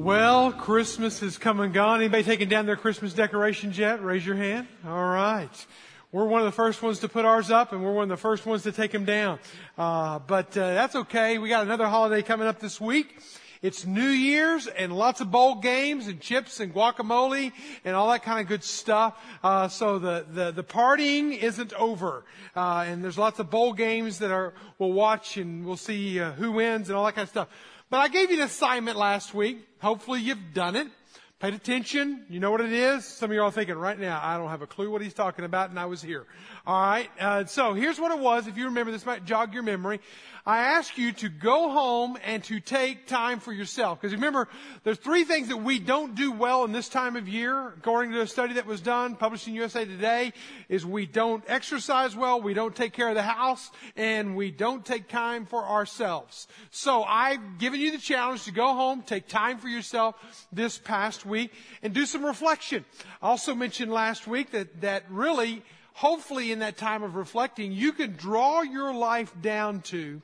Well, Christmas has come and gone. Anybody taking down their Christmas decorations yet? Raise your hand. All right. We're one of the first ones to put ours up, and we're one of the first ones to take them down. Uh, but uh, that's okay. We got another holiday coming up this week. It's New Year's and lots of bowl games and chips and guacamole and all that kind of good stuff. Uh, so the, the, the partying isn't over. Uh, and there's lots of bowl games that are, we'll watch and we'll see uh, who wins and all that kind of stuff. But I gave you an assignment last week. Hopefully you've done it. Paid attention. You know what it is? Some of you are thinking right now, I don't have a clue what he's talking about, and I was here. All right. Uh, so here's what it was. If you remember, this might jog your memory. I ask you to go home and to take time for yourself. Because remember, there's three things that we don't do well in this time of year, according to a study that was done, published in USA Today, is we don't exercise well, we don't take care of the house, and we don't take time for ourselves. So I've given you the challenge to go home, take time for yourself this past week, and do some reflection. I also mentioned last week that, that really, hopefully in that time of reflecting, you can draw your life down to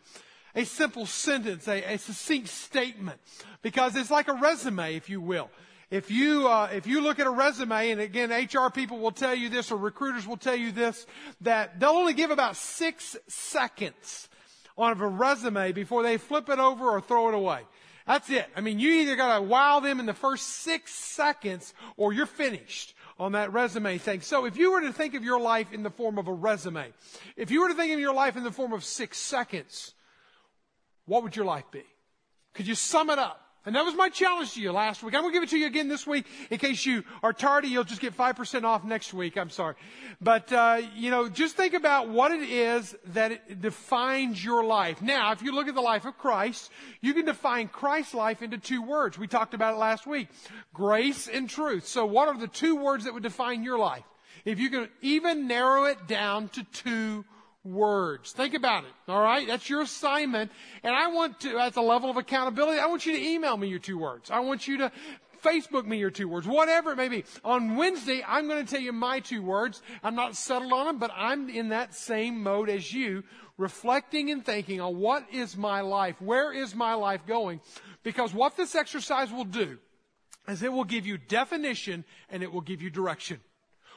a simple sentence, a, a succinct statement, because it's like a resume, if you will. If you uh, if you look at a resume, and again, HR people will tell you this, or recruiters will tell you this, that they'll only give about six seconds on a resume before they flip it over or throw it away. That's it. I mean, you either got to wow them in the first six seconds, or you're finished on that resume thing. So if you were to think of your life in the form of a resume, if you were to think of your life in the form of six seconds, what would your life be? Could you sum it up? And that was my challenge to you last week. I'm going to give it to you again this week. In case you are tardy, you'll just get 5% off next week. I'm sorry. But, uh, you know, just think about what it is that it defines your life. Now, if you look at the life of Christ, you can define Christ's life into two words. We talked about it last week. Grace and truth. So what are the two words that would define your life? If you can even narrow it down to two words. Think about it. All right. That's your assignment. And I want to, at the level of accountability, I want you to email me your two words. I want you to Facebook me your two words, whatever it may be. On Wednesday, I'm going to tell you my two words. I'm not settled on them, but I'm in that same mode as you, reflecting and thinking on what is my life? Where is my life going? Because what this exercise will do is it will give you definition and it will give you direction.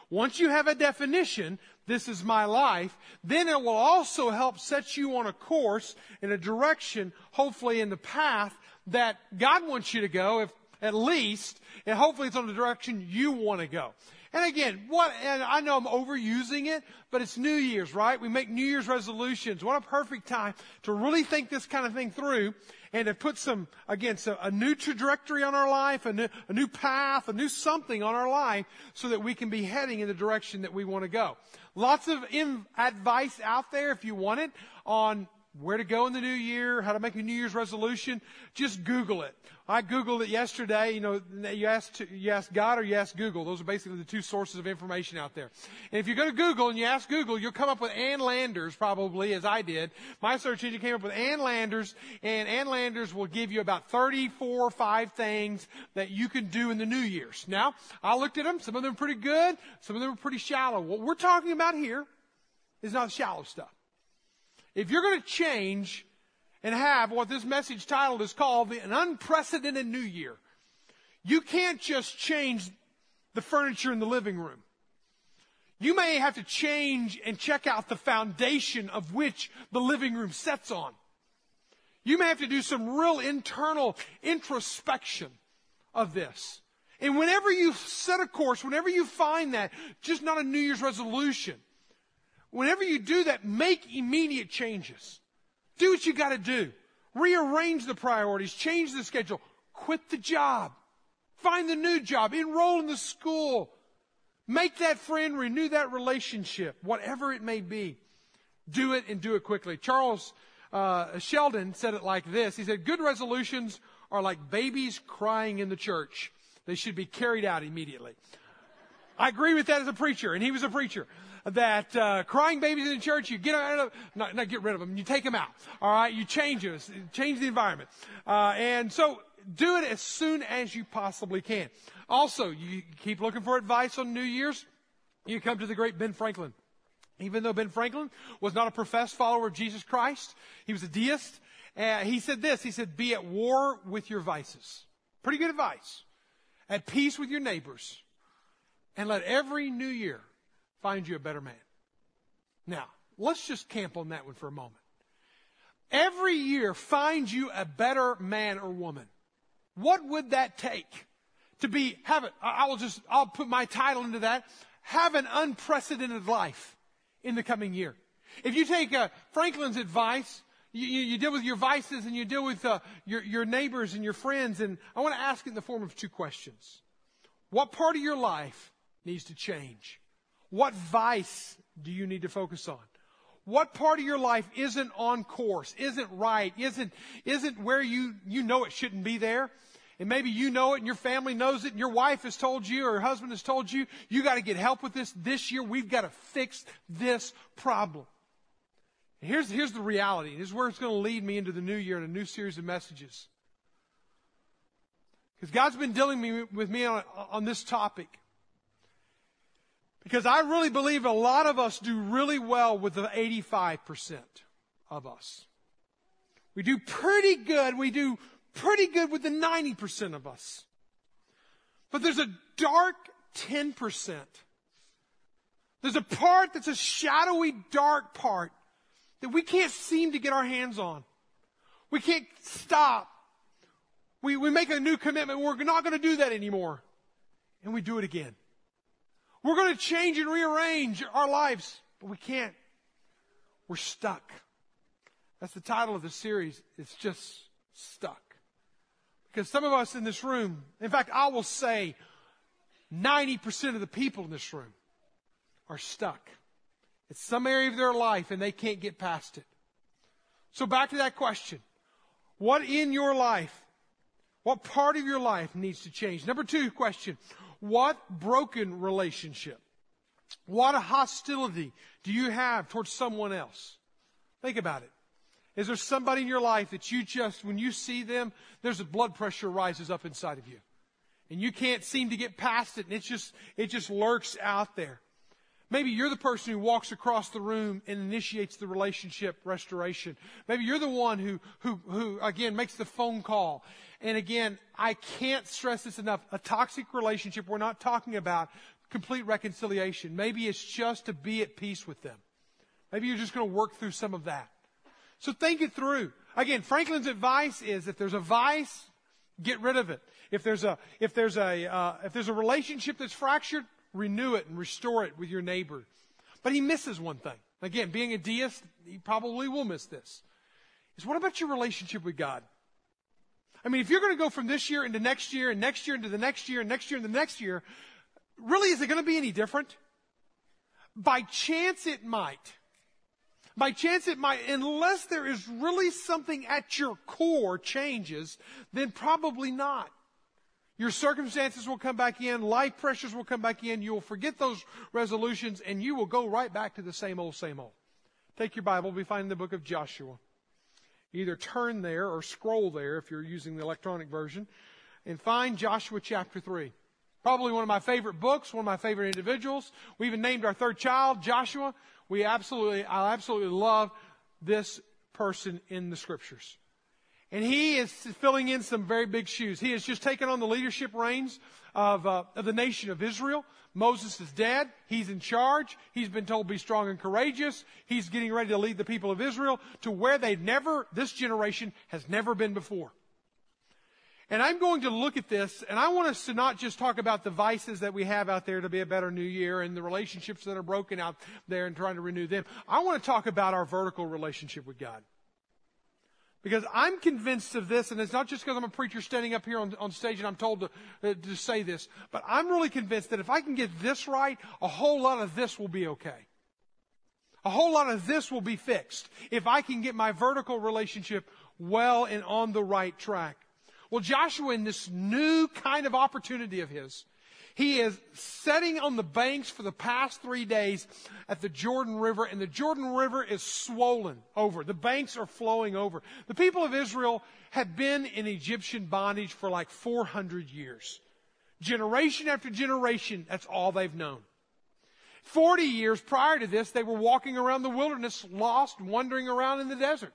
Once you have a definition, this is my life, then it will also help set you on a course in a direction, hopefully in the path that God wants you to go, if at least, and hopefully it's on the direction you want to go. And again, what, and I know I'm overusing it, but it's New Year's, right? We make New Year's resolutions. What a perfect time to really think this kind of thing through and to put some, again, so a new trajectory on our life, a new, a new path, a new something on our life so that we can be heading in the direction that we want to go. Lots of advice out there if you want it on where to go in the new year, how to make a New Year's resolution, just Google it. I Googled it yesterday. You know, you ask, you ask God or you ask Google. Those are basically the two sources of information out there. And if you go to Google and you ask Google, you'll come up with Ann Landers probably, as I did. My search engine came up with Ann Landers, and Ann Landers will give you about 34 or 5 things that you can do in the New Year's. Now, I looked at them. Some of them are pretty good. Some of them are pretty shallow. What we're talking about here is not shallow stuff. If you're going to change and have what this message title is called an unprecedented new year, you can't just change the furniture in the living room. You may have to change and check out the foundation of which the living room sets on. You may have to do some real internal introspection of this. And whenever you set a course, whenever you find that, just not a New Year's resolution, Whenever you do that, make immediate changes. Do what you got to do. Rearrange the priorities, change the schedule, quit the job, find the new job, enroll in the school, make that friend, renew that relationship, whatever it may be. Do it and do it quickly. Charles uh, Sheldon said it like this. He said, good resolutions are like babies crying in the church. They should be carried out immediately. I agree with that as a preacher, and he was a preacher that uh, crying babies in the church, you get out of, not, not get rid of them, you take them out. All right, you change them, change the environment, uh, and so do it as soon as you possibly can. Also, you keep looking for advice on New Year's. You come to the great Ben Franklin. Even though Ben Franklin was not a professed follower of Jesus Christ, he was a deist. Uh, he said this. He said, "Be at war with your vices." Pretty good advice. At peace with your neighbors, and let every new year find you a better man. Now, let's just camp on that one for a moment. Every year find you a better man or woman. What would that take? To be, have it, I will just, I'll put my title into that. Have an unprecedented life in the coming year. If you take uh, Franklin's advice, you, you, you, deal with your vices and you deal with uh, your, your neighbors and your friends, and I want to ask it in the form of two questions. What part of your life needs to change? What vice do you need to focus on? What part of your life isn't on course, isn't right, isn't, isn't where you, you know it shouldn't be there? And maybe you know it and your family knows it and your wife has told you or your husband has told you, you got to get help with this this year. We've got to fix this problem. Here's, here's the reality. This is where it's going to lead me into the new year and a new series of messages. Because God's been dealing me, with me on, on this topic. Because I really believe a lot of us do really well with the 85% of us. We do pretty good. We do pretty good with the 90% of us. But there's a dark 10%. There's a part that's a shadowy, dark part that we can't seem to get our hands on. We can't stop. We, we make a new commitment. We're not going to do that anymore. And we do it again. We're going to change and rearrange our lives, but we can't. We're stuck. That's the title of the series. It's just stuck. Because some of us in this room, in fact, I will say 90% of the people in this room are stuck. It's some area of their life and they can't get past it. So back to that question. What in your life, what part of your life needs to change? Number two question. What broken relationship, what a hostility do you have towards someone else? Think about it. Is there somebody in your life that you just, when you see them, there's a blood pressure rises up inside of you. And you can't seem to get past it and it's just, it just lurks out there. Maybe you're the person who walks across the room and initiates the relationship restoration. Maybe you're the one who, who, who, again, makes the phone call. And again, I can't stress this enough. A toxic relationship, we're not talking about complete reconciliation. Maybe it's just to be at peace with them. Maybe you're just going to work through some of that. So think it through. Again, Franklin's advice is if there's a vice, get rid of it. If there's a, if there's a, uh, if there's a relationship that's fractured, renew it and restore it with your neighbor. But he misses one thing. Again, being a deist, he probably will miss this. Is what about your relationship with God? I mean, if you're going to go from this year into next year and next year into the next year and next year into the next year, really is it going to be any different? By chance it might. By chance it might, unless there is really something at your core changes, then probably not. Your circumstances will come back in, life pressures will come back in, you will forget those resolutions, and you will go right back to the same old, same old. Take your Bible, we find the book of Joshua. Either turn there or scroll there if you're using the electronic version, and find Joshua chapter 3. Probably one of my favorite books, one of my favorite individuals. We even named our third child Joshua. We absolutely, I absolutely love this person in the scriptures. And he is filling in some very big shoes. He has just taken on the leadership reins of, uh, of the nation of Israel. Moses is dead. He's in charge. He's been told to be strong and courageous. He's getting ready to lead the people of Israel to where they've never, this generation has never been before. And I'm going to look at this, and I want us to not just talk about the vices that we have out there to be a better new year and the relationships that are broken out there and trying to renew them. I want to talk about our vertical relationship with God. Because I'm convinced of this, and it's not just because I'm a preacher standing up here on, on stage and I'm told to, uh, to say this, but I'm really convinced that if I can get this right, a whole lot of this will be okay. A whole lot of this will be fixed if I can get my vertical relationship well and on the right track. Well, Joshua, in this new kind of opportunity of his, he is setting on the banks for the past three days at the Jordan River, and the Jordan River is swollen over. The banks are flowing over. The people of Israel have been in Egyptian bondage for like 400 years. Generation after generation, that's all they've known. 40 years prior to this, they were walking around the wilderness, lost, wandering around in the desert.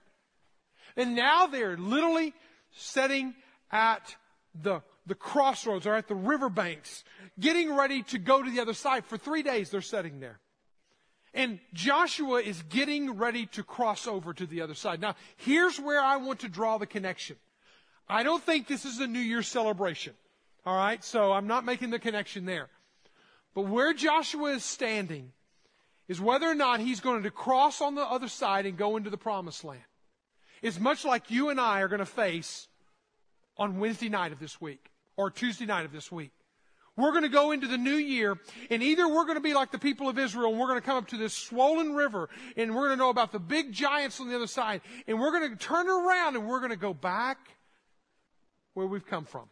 And now they're literally setting at the, the crossroads or at the riverbanks, getting ready to go to the other side. For three days, they're sitting there. And Joshua is getting ready to cross over to the other side. Now, here's where I want to draw the connection. I don't think this is a New Year's celebration. All right? So I'm not making the connection there. But where Joshua is standing is whether or not he's going to cross on the other side and go into the promised land. It's much like you and I are going to face on Wednesday night of this week or Tuesday night of this week. We're going to go into the new year, and either we're going to be like the people of Israel, and we're going to come up to this swollen river, and we're going to know about the big giants on the other side, and we're going to turn around and we're going to go back where we've come from.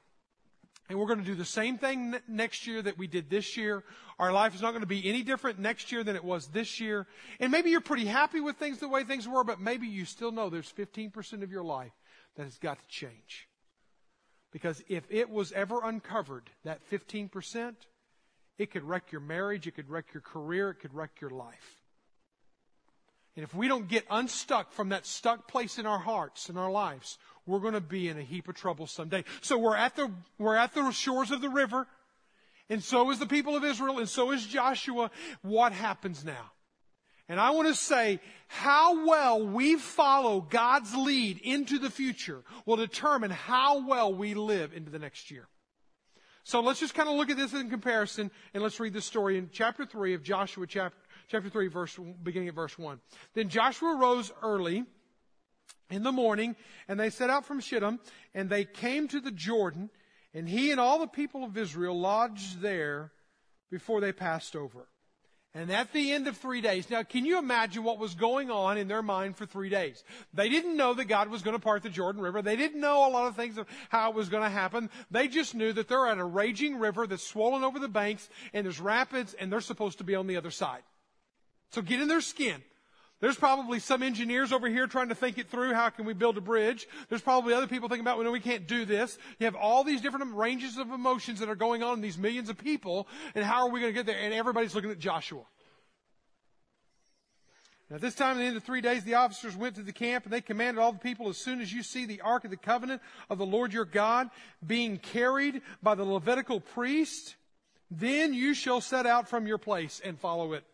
And we're going to do the same thing next year that we did this year. Our life is not going to be any different next year than it was this year. And maybe you're pretty happy with things the way things were, but maybe you still know there's 15% of your life that has got to change. Because if it was ever uncovered, that 15%, it could wreck your marriage, it could wreck your career, it could wreck your life. And if we don't get unstuck from that stuck place in our hearts and our lives, we're going to be in a heap of trouble someday. So we're at the, we're at the shores of the river, and so is the people of Israel, and so is Joshua. What happens now? And I want to say how well we follow God's lead into the future will determine how well we live into the next year. So let's just kind of look at this in comparison and let's read the story in chapter 3 of Joshua chapter, chapter 3 verse, beginning at verse 1. Then Joshua rose early in the morning and they set out from Shittim and they came to the Jordan and he and all the people of Israel lodged there before they passed over. And at the end of three days, now can you imagine what was going on in their mind for three days? They didn't know that God was going to part the Jordan River. They didn't know a lot of things of how it was going to happen. They just knew that they're at a raging river that's swollen over the banks and there's rapids and they're supposed to be on the other side. So get in their skin. There's probably some engineers over here trying to think it through. How can we build a bridge? There's probably other people thinking about, well, no, we can't do this. You have all these different ranges of emotions that are going on in these millions of people, and how are we going to get there? And everybody's looking at Joshua. Now, this time, at the end of three days, the officers went to the camp and they commanded all the people, as soon as you see the ark of the covenant of the Lord your God being carried by the Levitical priest, then you shall set out from your place and follow it.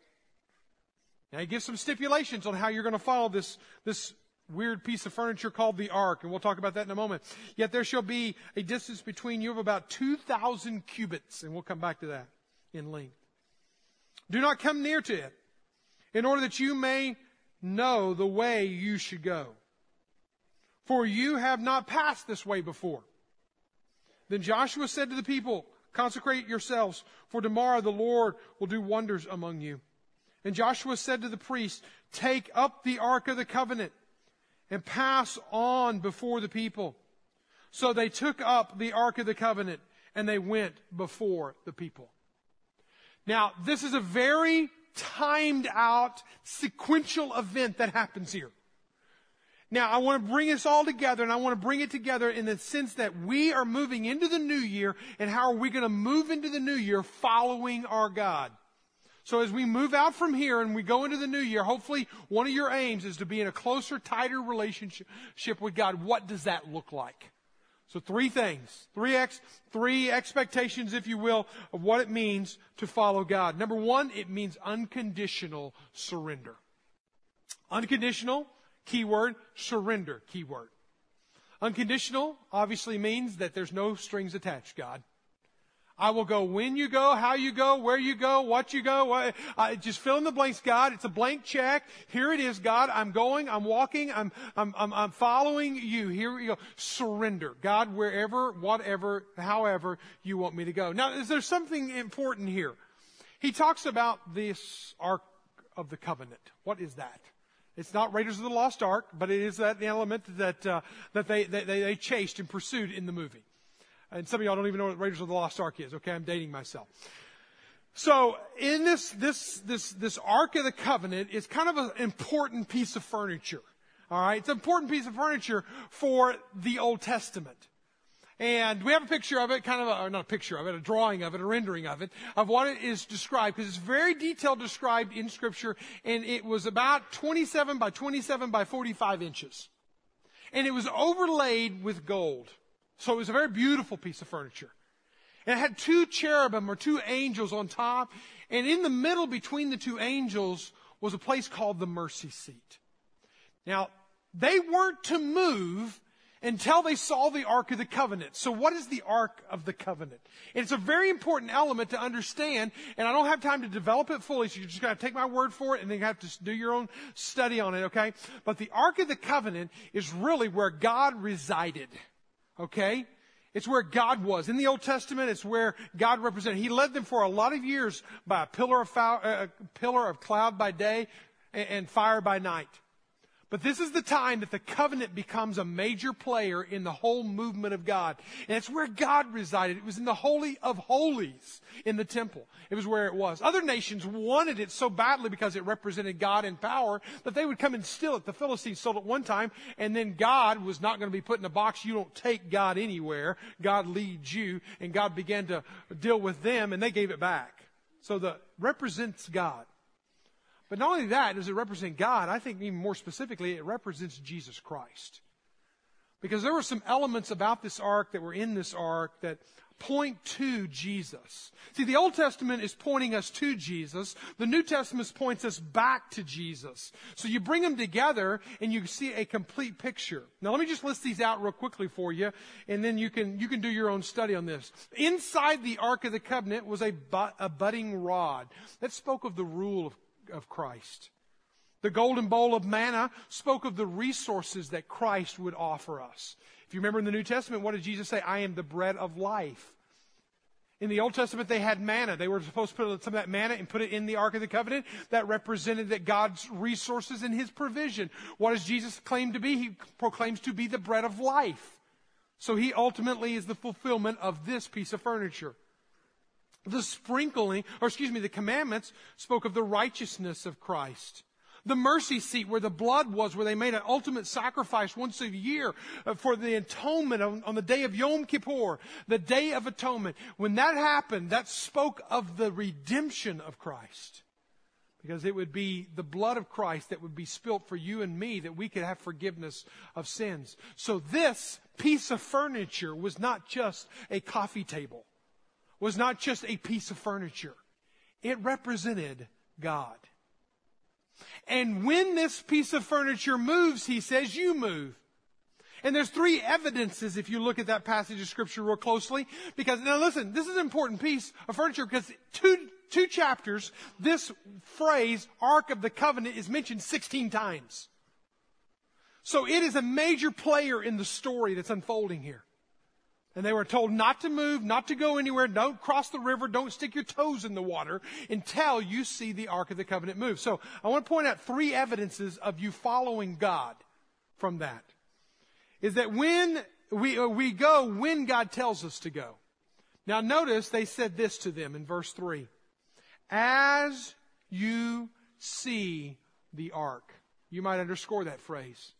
Now he gives some stipulations on how you're going to follow this, this weird piece of furniture called the ark, and we'll talk about that in a moment. Yet there shall be a distance between you of about 2,000 cubits, and we'll come back to that in length. Do not come near to it, in order that you may know the way you should go. For you have not passed this way before. Then Joshua said to the people, Consecrate yourselves, for tomorrow the Lord will do wonders among you. And Joshua said to the priest, Take up the ark of the covenant and pass on before the people. So they took up the ark of the covenant and they went before the people. Now, this is a very timed out sequential event that happens here. Now, I want to bring this all together and I want to bring it together in the sense that we are moving into the new year and how are we going to move into the new year following our God? So as we move out from here and we go into the new year, hopefully one of your aims is to be in a closer, tighter relationship with God. What does that look like? So three things, three ex, three expectations, if you will, of what it means to follow God. Number one, it means unconditional surrender. Unconditional, keyword, surrender, keyword. Unconditional obviously means that there's no strings attached, God. I will go when you go, how you go, where you go, what you go. What, uh, just fill in the blanks, God. It's a blank check. Here it is, God. I'm going, I'm walking, I'm, I'm, I'm, I'm following you. Here we go. Surrender. God, wherever, whatever, however you want me to go. Now, is there something important here? He talks about this Ark of the Covenant. What is that? It's not Raiders of the Lost Ark, but it is that element that, uh, that they, they, they chased and pursued in the movie. And some of y'all don't even know what Raiders of the Lost Ark is. Okay, I'm dating myself. So in this, this, this, this Ark of the Covenant is kind of an important piece of furniture. All right. It's an important piece of furniture for the Old Testament. And we have a picture of it, kind of a, not a picture of it, a drawing of it, a rendering of it, of what it is described, because it's very detailed described in scripture, and it was about 27 by 27 by 45 inches. And it was overlaid with gold. So it was a very beautiful piece of furniture. And it had two cherubim or two angels on top. And in the middle between the two angels was a place called the mercy seat. Now, they weren't to move until they saw the Ark of the Covenant. So what is the Ark of the Covenant? And it's a very important element to understand, and I don't have time to develop it fully, so you're just to take my word for it and then you have to do your own study on it, okay? But the Ark of the Covenant is really where God resided, okay? It's where God was. In the Old Testament, it's where God represented. He led them for a lot of years by a pillar of, foul, uh, pillar of cloud by day and fire by night. But this is the time that the covenant becomes a major player in the whole movement of God. And it's where God resided. It was in the Holy of Holies in the temple. It was where it was. Other nations wanted it so badly because it represented God in power that they would come and steal it. The Philistines stole it one time, and then God was not going to be put in a box. You don't take God anywhere. God leads you, and God began to deal with them, and they gave it back. So the represents God. But not only that, does it represent God, I think even more specifically, it represents Jesus Christ. Because there were some elements about this ark that were in this ark that point to Jesus. See, the Old Testament is pointing us to Jesus. The New Testament points us back to Jesus. So you bring them together and you see a complete picture. Now let me just list these out real quickly for you and then you can, you can do your own study on this. Inside the Ark of the Covenant was a, but, a budding rod that spoke of the rule of of Christ. The golden bowl of manna spoke of the resources that Christ would offer us. If you remember in the New Testament, what did Jesus say? I am the bread of life. In the Old Testament, they had manna. They were supposed to put some of that manna and put it in the Ark of the Covenant. That represented that God's resources and His provision. What does Jesus claim to be? He proclaims to be the bread of life. So He ultimately is the fulfillment of this piece of furniture. The sprinkling, or excuse me, the commandments spoke of the righteousness of Christ. The mercy seat where the blood was, where they made an ultimate sacrifice once a year uh, for the atonement on, on the day of Yom Kippur, the day of atonement. When that happened, that spoke of the redemption of Christ. Because it would be the blood of Christ that would be spilt for you and me that we could have forgiveness of sins. So this piece of furniture was not just a coffee table was not just a piece of furniture. It represented God. And when this piece of furniture moves, he says, you move. And there's three evidences if you look at that passage of scripture real closely. Because, now listen, this is an important piece of furniture because two, two chapters, this phrase, Ark of the Covenant, is mentioned 16 times. So it is a major player in the story that's unfolding here. And they were told not to move, not to go anywhere, don't cross the river, don't stick your toes in the water until you see the Ark of the Covenant move. So I want to point out three evidences of you following God from that. Is that when we, uh, we go when God tells us to go. Now notice they said this to them in verse 3. As you see the ark. You might underscore that phrase.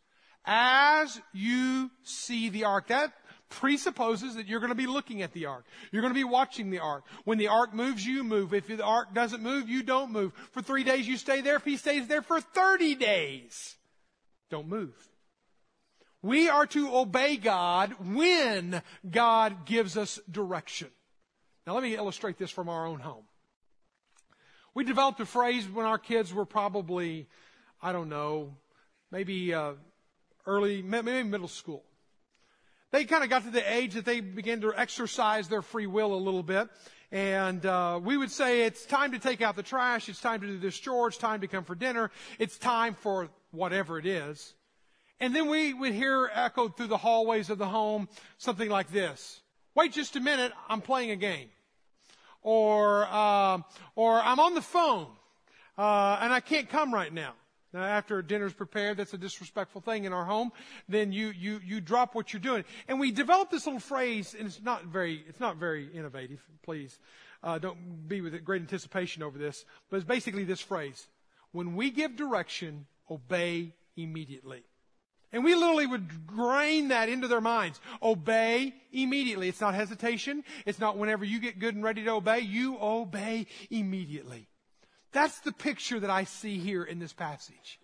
As you see the ark. That presupposes that you're going to be looking at the ark. You're going to be watching the ark. When the ark moves, you move. If the ark doesn't move, you don't move. For three days, you stay there. If he stays there for 30 days, don't move. We are to obey God when God gives us direction. Now, let me illustrate this from our own home. We developed a phrase when our kids were probably, I don't know, maybe uh, early, maybe middle school they kind of got to the age that they began to exercise their free will a little bit. And uh, we would say it's time to take out the trash. It's time to do this chore. It's time to come for dinner. It's time for whatever it is. And then we would hear echoed through the hallways of the home something like this: "Wait just a minute. I'm playing a game," or uh, "or I'm on the phone uh, and I can't come right now." Now, after dinner's prepared, that's a disrespectful thing in our home. Then you, you, you drop what you're doing. And we developed this little phrase, and it's not very, it's not very innovative. Please, uh, don't be with great anticipation over this. But it's basically this phrase. When we give direction, obey immediately. And we literally would grain that into their minds. Obey immediately. It's not hesitation. It's not whenever you get good and ready to obey. You obey immediately. That's the picture that I see here in this passage.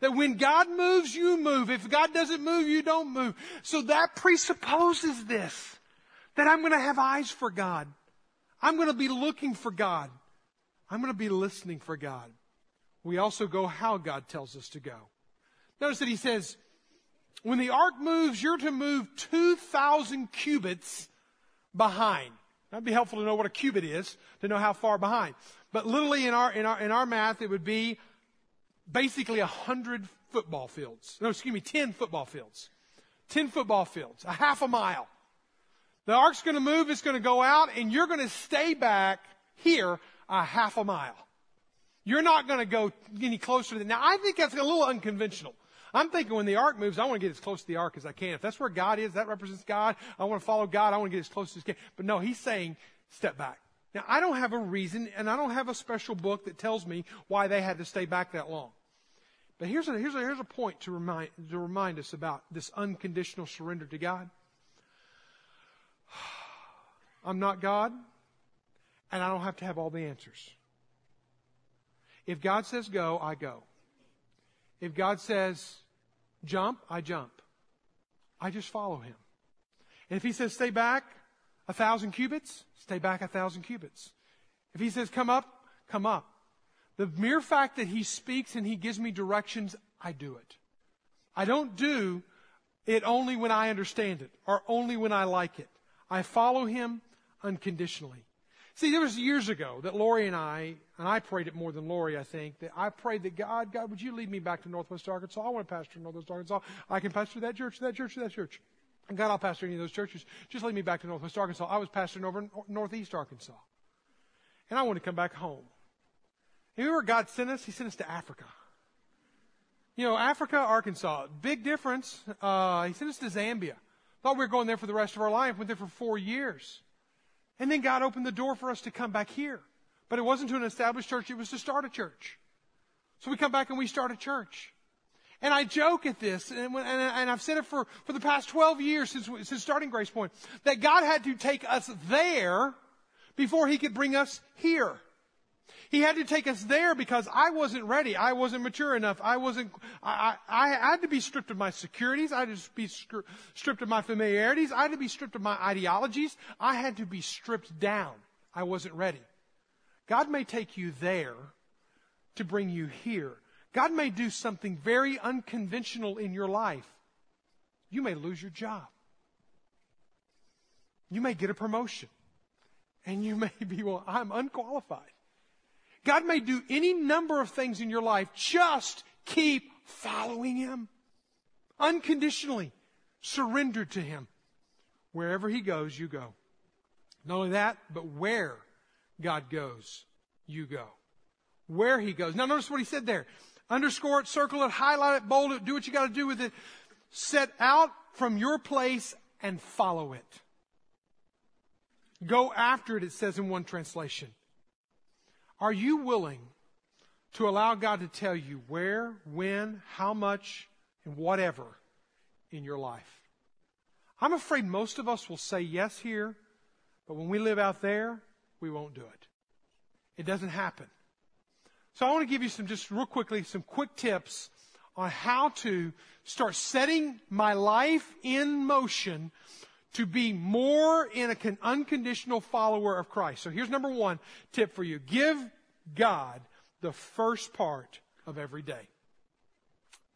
That when God moves, you move. If God doesn't move, you don't move. So that presupposes this. That I'm going to have eyes for God. I'm going to be looking for God. I'm going to be listening for God. We also go how God tells us to go. Notice that he says, when the ark moves, you're to move 2,000 cubits behind. That'd be helpful to know what a cubit is, to know how far behind. But literally in our, in our, in our math, it would be basically a hundred football fields. No, excuse me, 10 football fields. 10 football fields, a half a mile. The ark's going to move, it's going to go out, and you're going to stay back here a half a mile. You're not going to go any closer than now. I think that's a little unconventional. I'm thinking when the ark moves, I want to get as close to the ark as I can. If that's where God is, that represents God. I want to follow God. I want to get as close as I can. But no, he's saying, step back. Now, I don't have a reason, and I don't have a special book that tells me why they had to stay back that long. But here's a, here's a, here's a point to remind, to remind us about this unconditional surrender to God. I'm not God, and I don't have to have all the answers. If God says go, I go. If God says jump, I jump. I just follow him. And if he says stay back a thousand cubits, stay back a thousand cubits. If he says come up, come up. The mere fact that he speaks and he gives me directions, I do it. I don't do it only when I understand it or only when I like it. I follow him unconditionally. See, there was years ago that Lori and I, and I prayed it more than Lori, I think, that I prayed that God, God, would you lead me back to Northwest Arkansas? I want to pastor in Northwest Arkansas. I can pastor that church, that church, that church. And God, I'll pastor any of those churches. Just lead me back to Northwest Arkansas. I was pastoring over Northeast Arkansas. And I want to come back home. Know where God sent us? He sent us to Africa. You know, Africa, Arkansas, big difference. Uh, he sent us to Zambia. Thought we were going there for the rest of our life. Went there for four years. And then God opened the door for us to come back here. But it wasn't to an established church, it was to start a church. So we come back and we start a church. And I joke at this, and, and, and, I've said it for, for the past 12 years since, since starting Grace Point, that God had to take us there before He could bring us here. He had to take us there because I wasn't ready. I wasn't mature enough. I wasn't, I, I, I had to be stripped of my securities. I had to be stripped of my familiarities. I had to be stripped of my ideologies. I had to be stripped down. I wasn't ready. God may take you there to bring you here. God may do something very unconventional in your life. You may lose your job. You may get a promotion. And you may be, well, I'm unqualified. God may do any number of things in your life. Just keep following Him. Unconditionally. Surrendered to Him. Wherever He goes, you go. Not only that, but where God goes, you go. Where He goes. Now notice what He said there. Underscore it, circle it, highlight it, bold it, do what you gotta do with it. Set out from your place and follow it. Go after it, it says in one translation. Are you willing to allow God to tell you where, when, how much, and whatever in your life? I'm afraid most of us will say yes here, but when we live out there, we won't do it. It doesn't happen. So I want to give you some, just real quickly, some quick tips on how to start setting my life in motion to be more in an unconditional follower of Christ. So here's number one tip for you. Give God the first part of every day.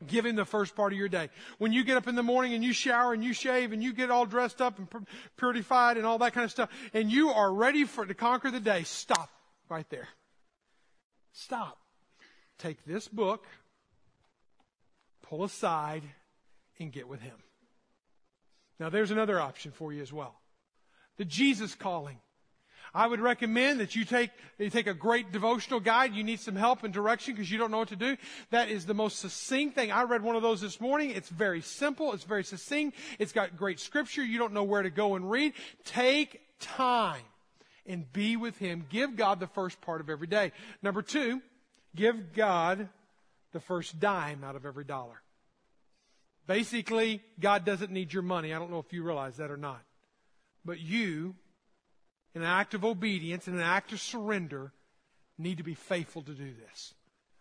Give him the first part of your day. When you get up in the morning and you shower and you shave and you get all dressed up and purified and all that kind of stuff, and you are ready for to conquer the day, stop right there. Stop. Take this book, pull aside, and get with him. Now, there's another option for you as well. The Jesus calling. I would recommend that you take, you take a great devotional guide. You need some help and direction because you don't know what to do. That is the most succinct thing. I read one of those this morning. It's very simple. It's very succinct. It's got great scripture. You don't know where to go and read. Take time and be with Him. Give God the first part of every day. Number two, give God the first dime out of every dollar. Basically, God doesn't need your money. I don't know if you realize that or not. But you, in an act of obedience, in an act of surrender, need to be faithful to do this.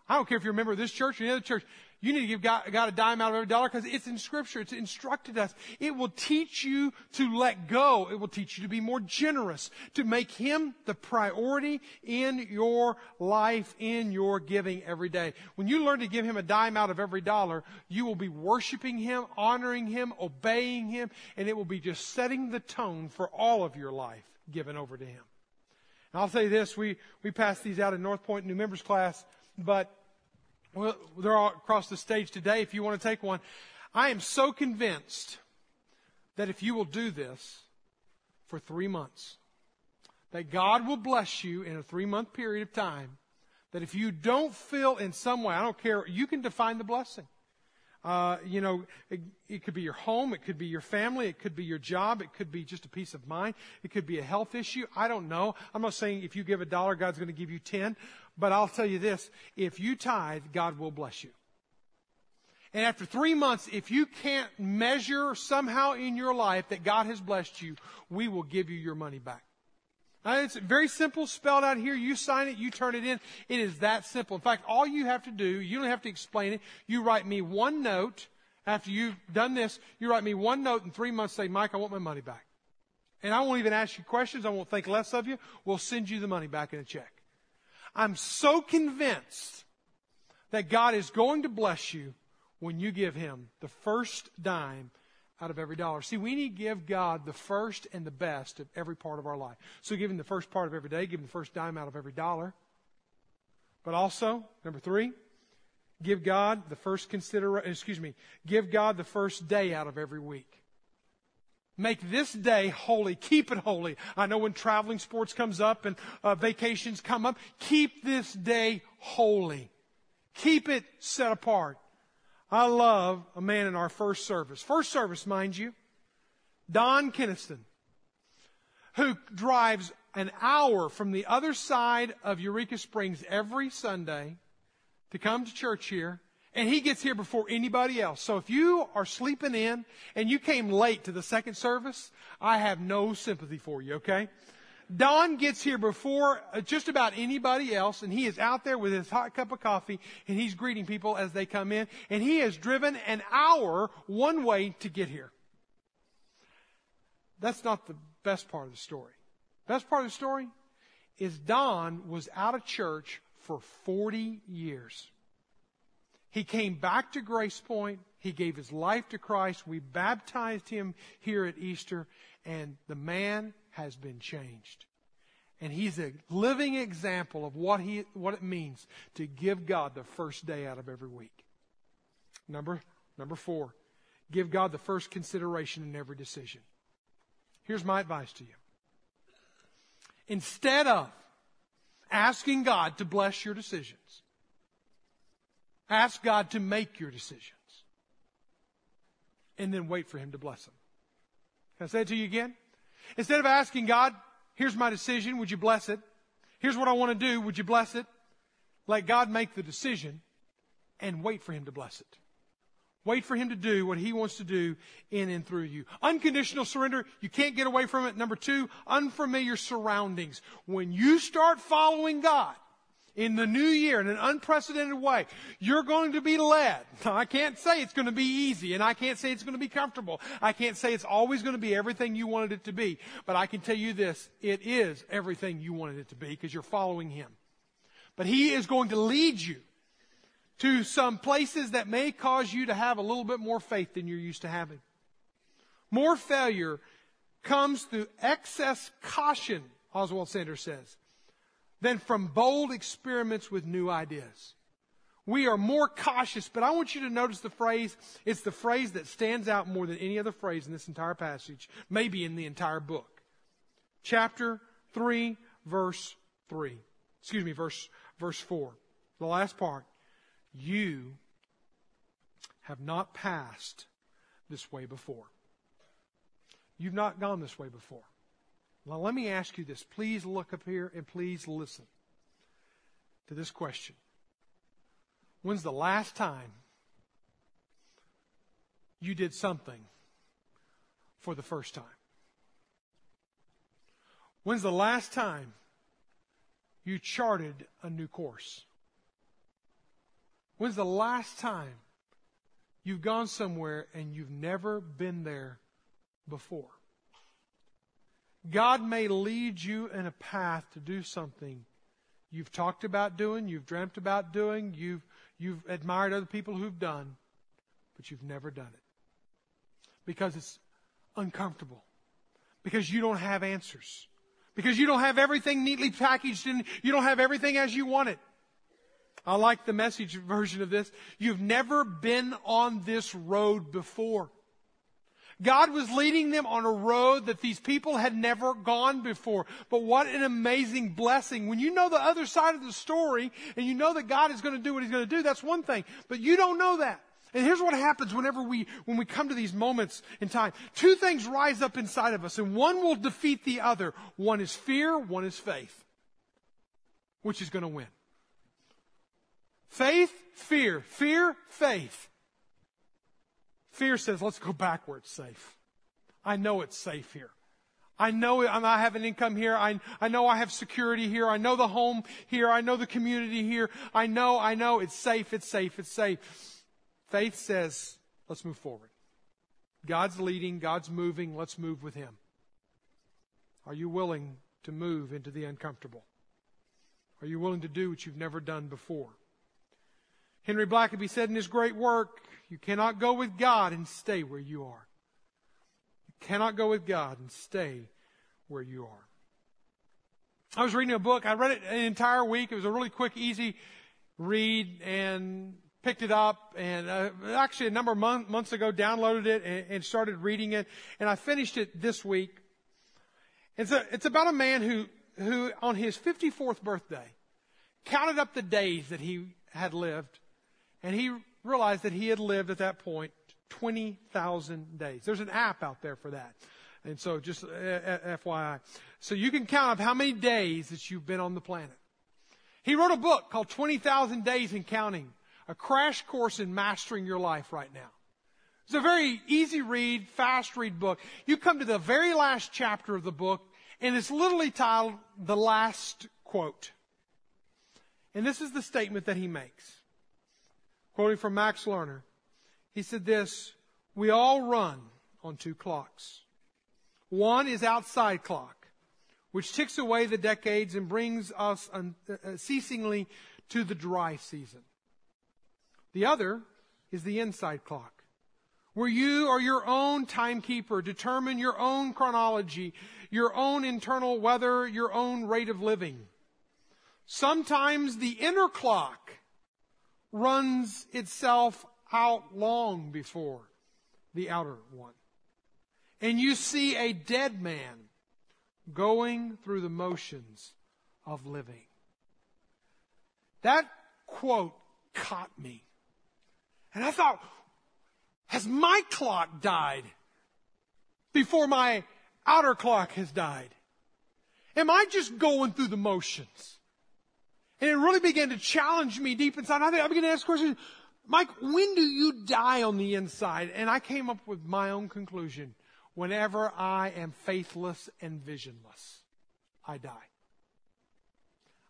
I don't care if you're a member of this church or any other church. You need to give God, God a dime out of every dollar because it's in Scripture. It's instructed us. It will teach you to let go. It will teach you to be more generous, to make Him the priority in your life, in your giving every day. When you learn to give Him a dime out of every dollar, you will be worshiping Him, honoring Him, obeying Him, and it will be just setting the tone for all of your life given over to Him. And I'll say this, we, we passed these out in North Point new members class, but well, they're all across the stage today if you want to take one. I am so convinced that if you will do this for three months, that God will bless you in a three month period of time. That if you don't feel in some way, I don't care, you can define the blessing. Uh, you know, it, it, could be your home, it could be your family, it could be your job, it could be just a peace of mind, it could be a health issue. I don't know. I'm not saying if you give a dollar, God's going to give you ten, but I'll tell you this if you tithe, God will bless you. And after three months, if you can't measure somehow in your life that God has blessed you, we will give you your money back. Now, it's very simple, spelled out here. You sign it, you turn it in. It is that simple. In fact, all you have to do, you don't have to explain it. You write me one note. After you've done this, you write me one note in three months, say, Mike, I want my money back. And I won't even ask you questions. I won't think less of you. We'll send you the money back in a check. I'm so convinced that God is going to bless you when you give Him the first dime out of every dollar. See, we need to give God the first and the best of every part of our life. So give Him the first part of every day, give Him the first dime out of every dollar. But also, number three, give God the first consider, excuse me, give God the first day out of every week. Make this day holy. Keep it holy. I know when traveling sports comes up and uh, vacations come up, keep this day holy. Keep it set apart. I love a man in our first service. First service, mind you. Don Keniston, who drives an hour from the other side of Eureka Springs every Sunday to come to church here and he gets here before anybody else. So if you are sleeping in and you came late to the second service, I have no sympathy for you, okay? Don gets here before uh, just about anybody else, and he is out there with his hot cup of coffee, and he's greeting people as they come in, and he has driven an hour one way to get here. That's not the best part of the story. Best part of the story is Don was out of church for 40 years. He came back to Grace Point. He gave his life to Christ. We baptized him here at Easter, and the man has been changed. And he's a living example of what, he, what it means to give God the first day out of every week. Number, number four, give God the first consideration in every decision. Here's my advice to you. Instead of asking God to bless your decisions, Ask God to make your decisions. And then wait for Him to bless them. Can I say it to you again? Instead of asking God, here's my decision, would you bless it? Here's what I want to do, would you bless it? Let God make the decision and wait for Him to bless it. Wait for Him to do what He wants to do in and through you. Unconditional surrender, you can't get away from it. Number two, unfamiliar surroundings. When you start following God, in the new year in an unprecedented way. You're going to be led. I can't say it's going to be easy and I can't say it's going to be comfortable. I can't say it's always going to be everything you wanted it to be. But I can tell you this, it is everything you wanted it to be because you're following Him. But He is going to lead you to some places that may cause you to have a little bit more faith than you're used to having. More failure comes through excess caution, Oswald Sanders says than from bold experiments with new ideas. We are more cautious, but I want you to notice the phrase. It's the phrase that stands out more than any other phrase in this entire passage, maybe in the entire book. Chapter 3, verse 3. Excuse me, verse, verse 4. The last part. You have not passed this way before. You've not gone this way before. Now, let me ask you this. Please look up here and please listen to this question. When's the last time you did something for the first time? When's the last time you charted a new course? When's the last time you've gone somewhere and you've never been there before? God may lead you in a path to do something you've talked about doing, you've dreamt about doing, you've, you've admired other people who've done, but you've never done it. Because it's uncomfortable. Because you don't have answers. Because you don't have everything neatly packaged and you don't have everything as you want it. I like the message version of this. You've never been on this road before. God was leading them on a road that these people had never gone before. But what an amazing blessing. When you know the other side of the story and you know that God is going to do what He's going to do, that's one thing. But you don't know that. And here's what happens whenever we, when we come to these moments in time. Two things rise up inside of us and one will defeat the other. One is fear, one is faith. Which is going to win? Faith, fear. Fear, faith. Fear says, let's go backwards safe. I know it's safe here. I know I have an income here. I, I know I have security here. I know the home here. I know the community here. I know, I know it's safe, it's safe, it's safe. Faith says, let's move forward. God's leading, God's moving, let's move with Him. Are you willing to move into the uncomfortable? Are you willing to do what you've never done before? Henry Blackaby said in his great work, you cannot go with God and stay where you are. You cannot go with God and stay where you are. I was reading a book. I read it an entire week. It was a really quick, easy read and picked it up and uh, actually a number of month, months ago downloaded it and, and, started reading it and I finished it this week. It's a, it's about a man who, who on his 54th birthday counted up the days that he had lived and he realized that he had lived at that point 20,000 days. There's an app out there for that. And so just uh, uh FYI. So you can count up how many days that you've been on the planet. He wrote a book called 20,000 Days and Counting, a crash course in mastering your life right now. It's a very easy read, fast read book. You come to the very last chapter of the book, and it's literally titled The Last Quote. And this is the statement that he makes. Quoting from Max Lerner, he said this We all run on two clocks. One is outside clock, which ticks away the decades and brings us unceasingly uh, to the dry season. The other is the inside clock, where you are your own timekeeper, determine your own chronology, your own internal weather, your own rate of living. Sometimes the inner clock runs itself out long before the outer one. And you see a dead man going through the motions of living. That quote caught me. And I thought, has my clock died before my outer clock has died? Am I just going through the motions? And it really began to challenge me deep inside. I, I began to ask questions. Mike, when do you die on the inside? And I came up with my own conclusion. Whenever I am faithless and visionless, I die.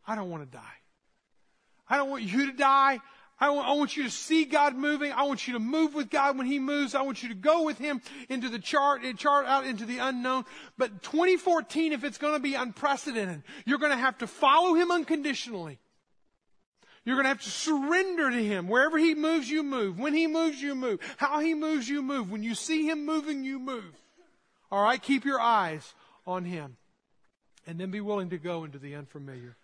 I don't want to die. I don't want you to die. I want, want, you to see God moving. I want you to move with God when He moves. I want you to go with Him into the chart, chart out into the unknown. But 2014, if it's going to be unprecedented, you're going to have to follow Him unconditionally. You're going to have to surrender to Him. Wherever He moves, you move. When He moves, you move. How He moves, you move. When you see Him moving, you move. All right? Keep your eyes on Him. And then be willing to go into the unfamiliar.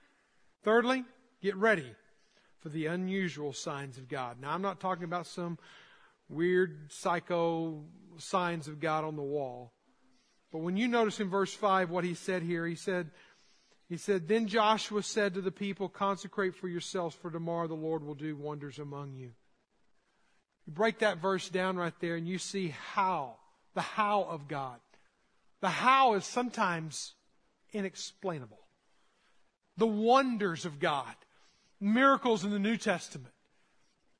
Thirdly, get ready for the unusual signs of God. Now, I'm not talking about some weird psycho signs of God on the wall. But when you notice in verse 5 what he said here, he said, he said, Then Joshua said to the people, Consecrate for yourselves, for tomorrow the Lord will do wonders among you. You break that verse down right there and you see how, the how of God. The how is sometimes inexplainable. The wonders of God miracles in the New Testament.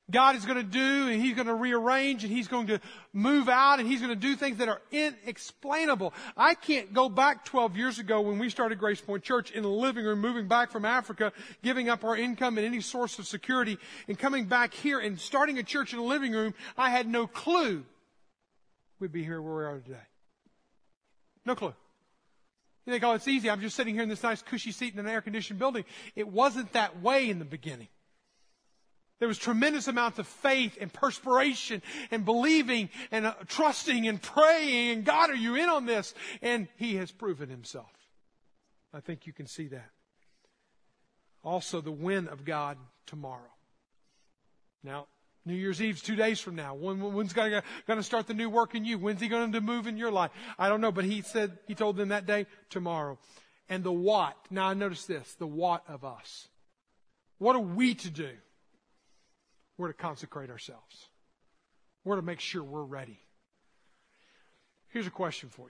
God is going to do and He's going to rearrange and He's going to move out and He's going to do things that are inexplainable. I can't go back 12 years ago when we started Grace Point Church in a living room, moving back from Africa, giving up our income and any source of security and coming back here and starting a church in a living room. I had no clue we'd be here where we are today. No clue. You think, oh, it's easy. I'm just sitting here in this nice cushy seat in an air conditioned building. It wasn't that way in the beginning. There was tremendous amounts of faith and perspiration and believing and uh, trusting and praying. And God, are you in on this? And He has proven Himself. I think you can see that. Also, the win of God tomorrow. Now, New Year's Eve's two days from now. When, when's God going to start the new work in you? When's He going to move in your life? I don't know, but He said, He told them that day, tomorrow. And the what. Now, I notice this the what of us. What are we to do? We're to consecrate ourselves. We're to make sure we're ready. Here's a question for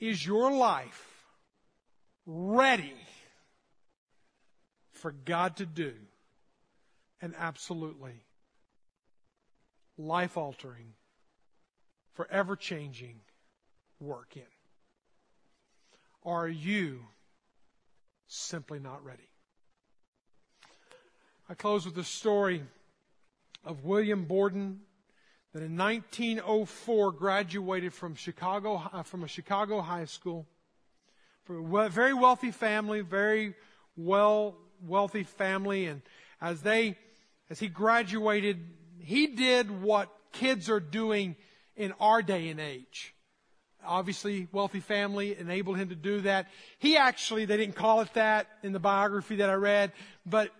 you Is your life ready for God to do an absolutely life altering, forever changing work in? Are you simply not ready? I close with the story of William Borden that in 1904 graduated from Chicago uh, from a Chicago high school from a very wealthy family, very well wealthy family and as they as he graduated he did what kids are doing in our day and age. Obviously, wealthy family enabled him to do that. He actually, they didn't call it that in the biography that I read, but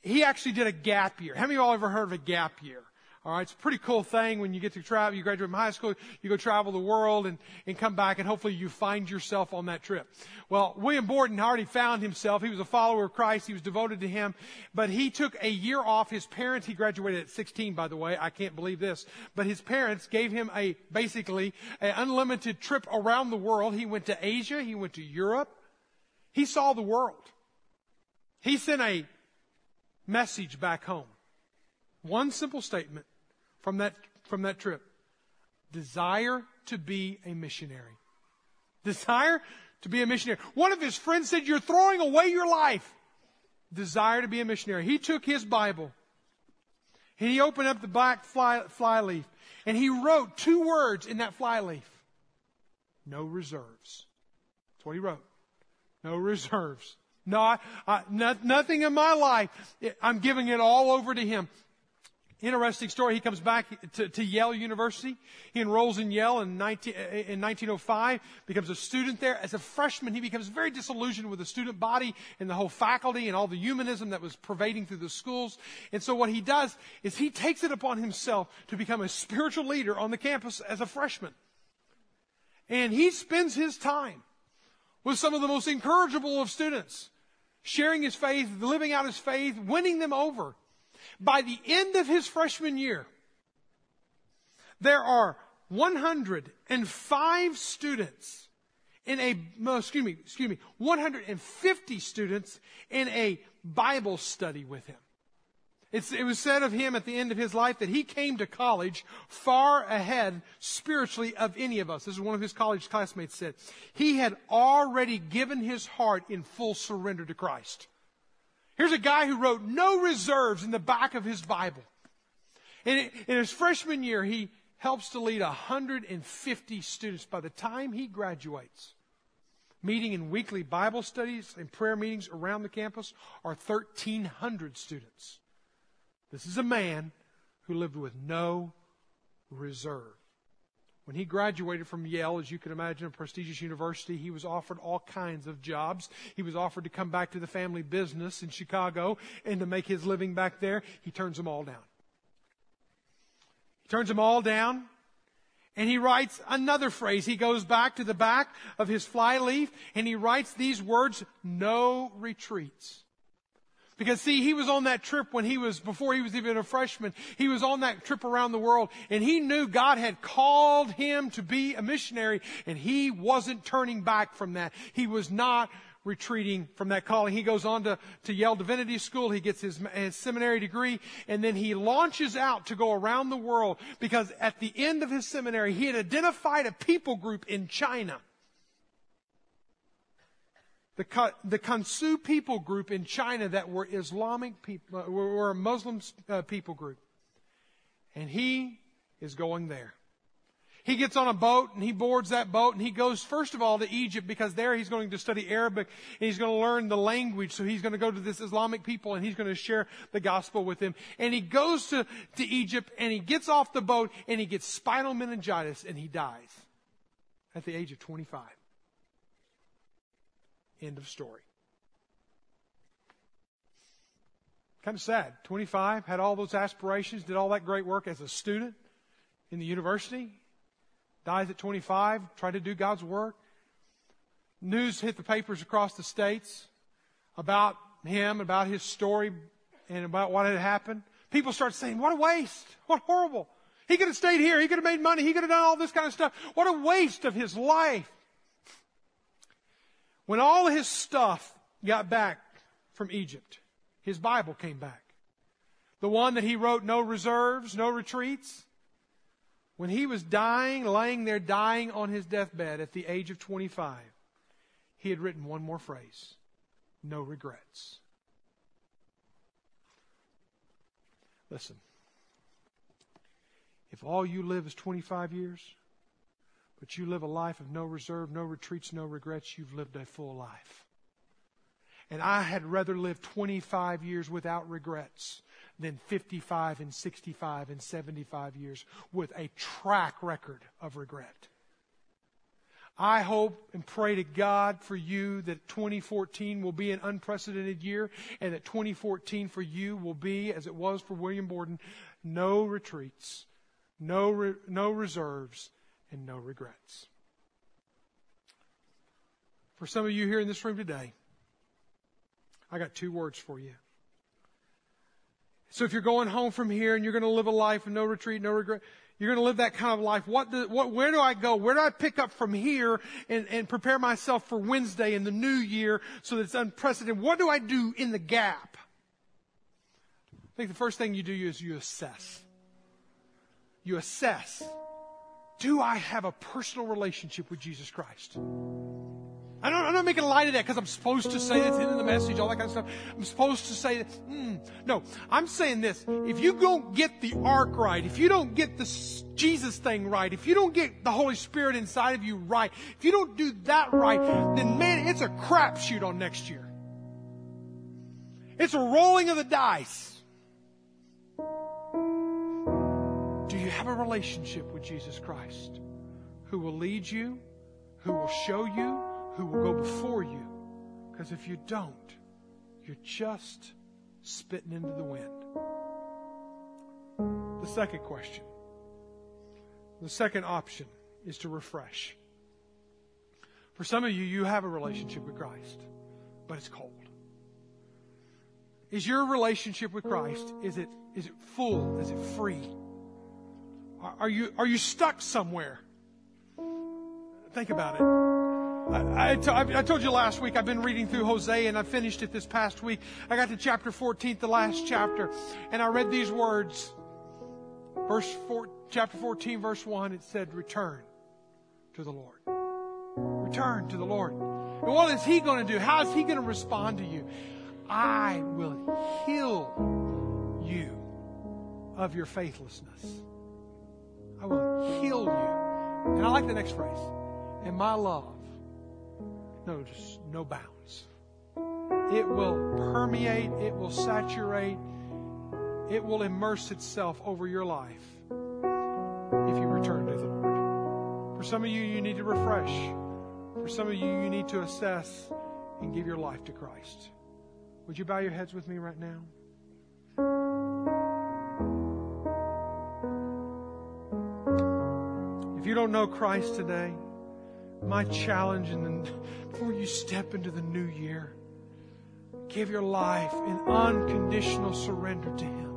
he actually did a gap year. How many of y'all ever heard of a gap year? All right, it's a pretty cool thing when you get to travel. You graduate from high school, you go travel the world and, and come back, and hopefully you find yourself on that trip. Well, William Borden already found himself. He was a follower of Christ. He was devoted to Him, but he took a year off. His parents, he graduated at 16, by the way. I can't believe this, but his parents gave him a basically an unlimited trip around the world. He went to Asia. He went to Europe. He saw the world. He sent a message back home. One simple statement from that, from that trip. Desire to be a missionary. Desire to be a missionary. One of his friends said, You're throwing away your life. Desire to be a missionary. He took his Bible and he opened up the black fly, fly leaf and he wrote two words in that fly leaf no reserves. That's what he wrote. No reserves. No, I, I, not, nothing in my life. I'm giving it all over to Him. Interesting story. He comes back to, to, Yale University. He enrolls in Yale in, 19, in 1905, becomes a student there. As a freshman, he becomes very disillusioned with the student body and the whole faculty and all the humanism that was pervading through the schools. And so what he does is he takes it upon himself to become a spiritual leader on the campus as a freshman. And he spends his time with some of the most incorrigible of students sharing his faith, living out his faith, winning them over. By the end of his freshman year, there are 105 students in a, excuse me, excuse me, 150 students in a Bible study with him. It's, it was said of him at the end of his life that he came to college far ahead spiritually of any of us. This is one of his college classmates said. He had already given his heart in full surrender to Christ. Here's a guy who wrote no reserves in the back of his Bible. And in his freshman year, he helps to lead 150 students by the time he graduates. Meeting in weekly Bible studies and prayer meetings around the campus are 1,300 students. This is a man who lived with no reserve. When he graduated from Yale, as you can imagine, a prestigious university, he was offered all kinds of jobs. He was offered to come back to the family business in Chicago and to make his living back there. He turns them all down. He turns them all down. And he writes another phrase. He goes back to the back of his flyleaf and he writes these words, no retreats. Because see, he was on that trip when he was, before he was even a freshman, he was on that trip around the world and he knew God had called him to be a missionary and he wasn't turning back from that. He was not retreating from that calling. He goes on to, to Yale Divinity School. He gets his, his seminary degree and then he launches out to go around the world because at the end of his seminary, he had identified a people group in China the, the Kansu people group in China that were Islamic people, uh, were a Muslim uh, people group. And he is going there. He gets on a boat and he boards that boat and he goes first of all to Egypt because there he's going to study Arabic and he's going to learn the language. So he's going to go to this Islamic people and he's going to share the gospel with them. And he goes to, to Egypt and he gets off the boat and he gets spinal meningitis and he dies at the age of 25. End of story. Kind of sad. 25, had all those aspirations, did all that great work as a student in the university, dies at 25, tried to do God's work. News hit the papers across the states about him, about his story, and about what had happened. People start saying, What a waste! What horrible! He could have stayed here. He could have made money. He could have done all this kind of stuff. What a waste of his life. When all his stuff got back from Egypt, his Bible came back. The one that he wrote, no reserves, no retreats. When he was dying, laying there dying on his deathbed at the age of 25, he had written one more phrase no regrets. Listen, if all you live is 25 years, but you live a life of no reserve, no retreats, no regrets, you've lived a full life. And I had rather live 25 years without regrets than 55 and 65 and 75 years with a track record of regret. I hope and pray to God for you that 2014 will be an unprecedented year and that 2014 for you will be, as it was for William Borden, no retreats, no, re- no reserves, and no regrets. For some of you here in this room today, I got two words for you. So if you're going home from here and you're going to live a life of no retreat, no regret, you're going to live that kind of life. What, do, what where do I go? Where do I pick up from here and, and prepare myself for Wednesday and the new year so that it's unprecedented? What do I do in the gap? I think the first thing you do is you assess. You assess do I have a personal relationship with Jesus Christ? I don't, I'm not making light of that because I'm supposed to say it's in the message, all that kind of stuff. I'm supposed to say that. Mm, no, I'm saying this. If you don't get the ark right, if you don't get the Jesus thing right, if you don't get the Holy Spirit inside of you right, if you don't do that right, then man, it's a crapshoot on next year. It's a rolling of the dice. Have a relationship with Jesus Christ who will lead you, who will show you, who will go before you. Because if you don't, you're just spitting into the wind. The second question, the second option is to refresh. For some of you, you have a relationship with Christ, but it's cold. Is your relationship with Christ, is it, is it full? Is it free? Are you, are you stuck somewhere? Think about it. I, I, t- I told you last week I've been reading through Hosea and I finished it this past week. I got to chapter 14, the last chapter, and I read these words. Verse four, chapter 14, verse 1, it said, Return to the Lord. Return to the Lord. And what is He going to do? How is He going to respond to you? I will heal you of your faithlessness. I will heal you. And I like the next phrase. And my love knows no bounds. It will permeate, it will saturate, it will immerse itself over your life if you return to the Lord. For some of you, you need to refresh. For some of you, you need to assess and give your life to Christ. Would you bow your heads with me right now? You don't know Christ today, my challenge and before you step into the new year, Give your life in unconditional surrender to Him.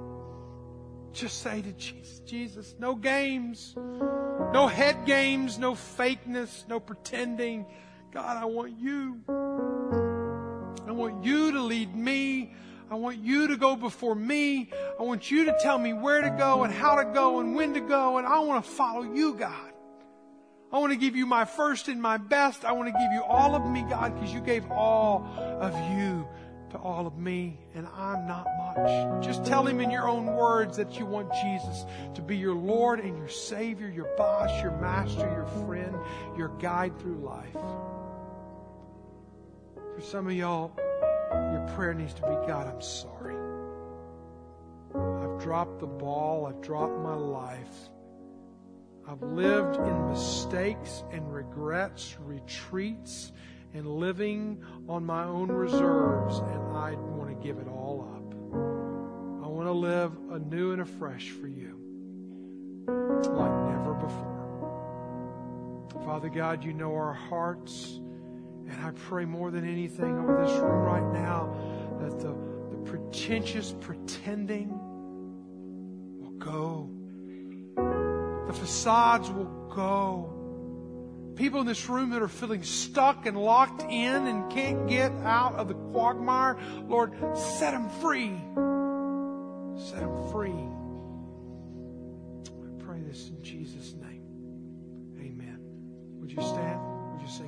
Just say to Jesus, Jesus, no games, no head games, no fakeness, no pretending. God, I want you. I want you to lead me. I want you to go before me. I want you to tell me where to go and how to go and when to go. And I want to follow you, God. I want to give you my first and my best. I want to give you all of me, God, because you gave all of you to all of me, and I'm not much. Just tell him in your own words that you want Jesus to be your Lord and your Savior, your boss, your master, your friend, your guide through life. For some of y'all, your prayer needs to be God, I'm sorry. I've dropped the ball, I've dropped my life. I've lived in mistakes and regrets, retreats, and living on my own reserves, and I want to give it all up. I want to live anew and afresh for you, like never before. Father God, you know our hearts, and I pray more than anything over this room right now that the, the pretentious pretending will go the facades will go. People in this room that are feeling stuck and locked in and can't get out of the quagmire, Lord, set them free. Set them free. I pray this in Jesus' name. Amen. Would you stand? Would you say,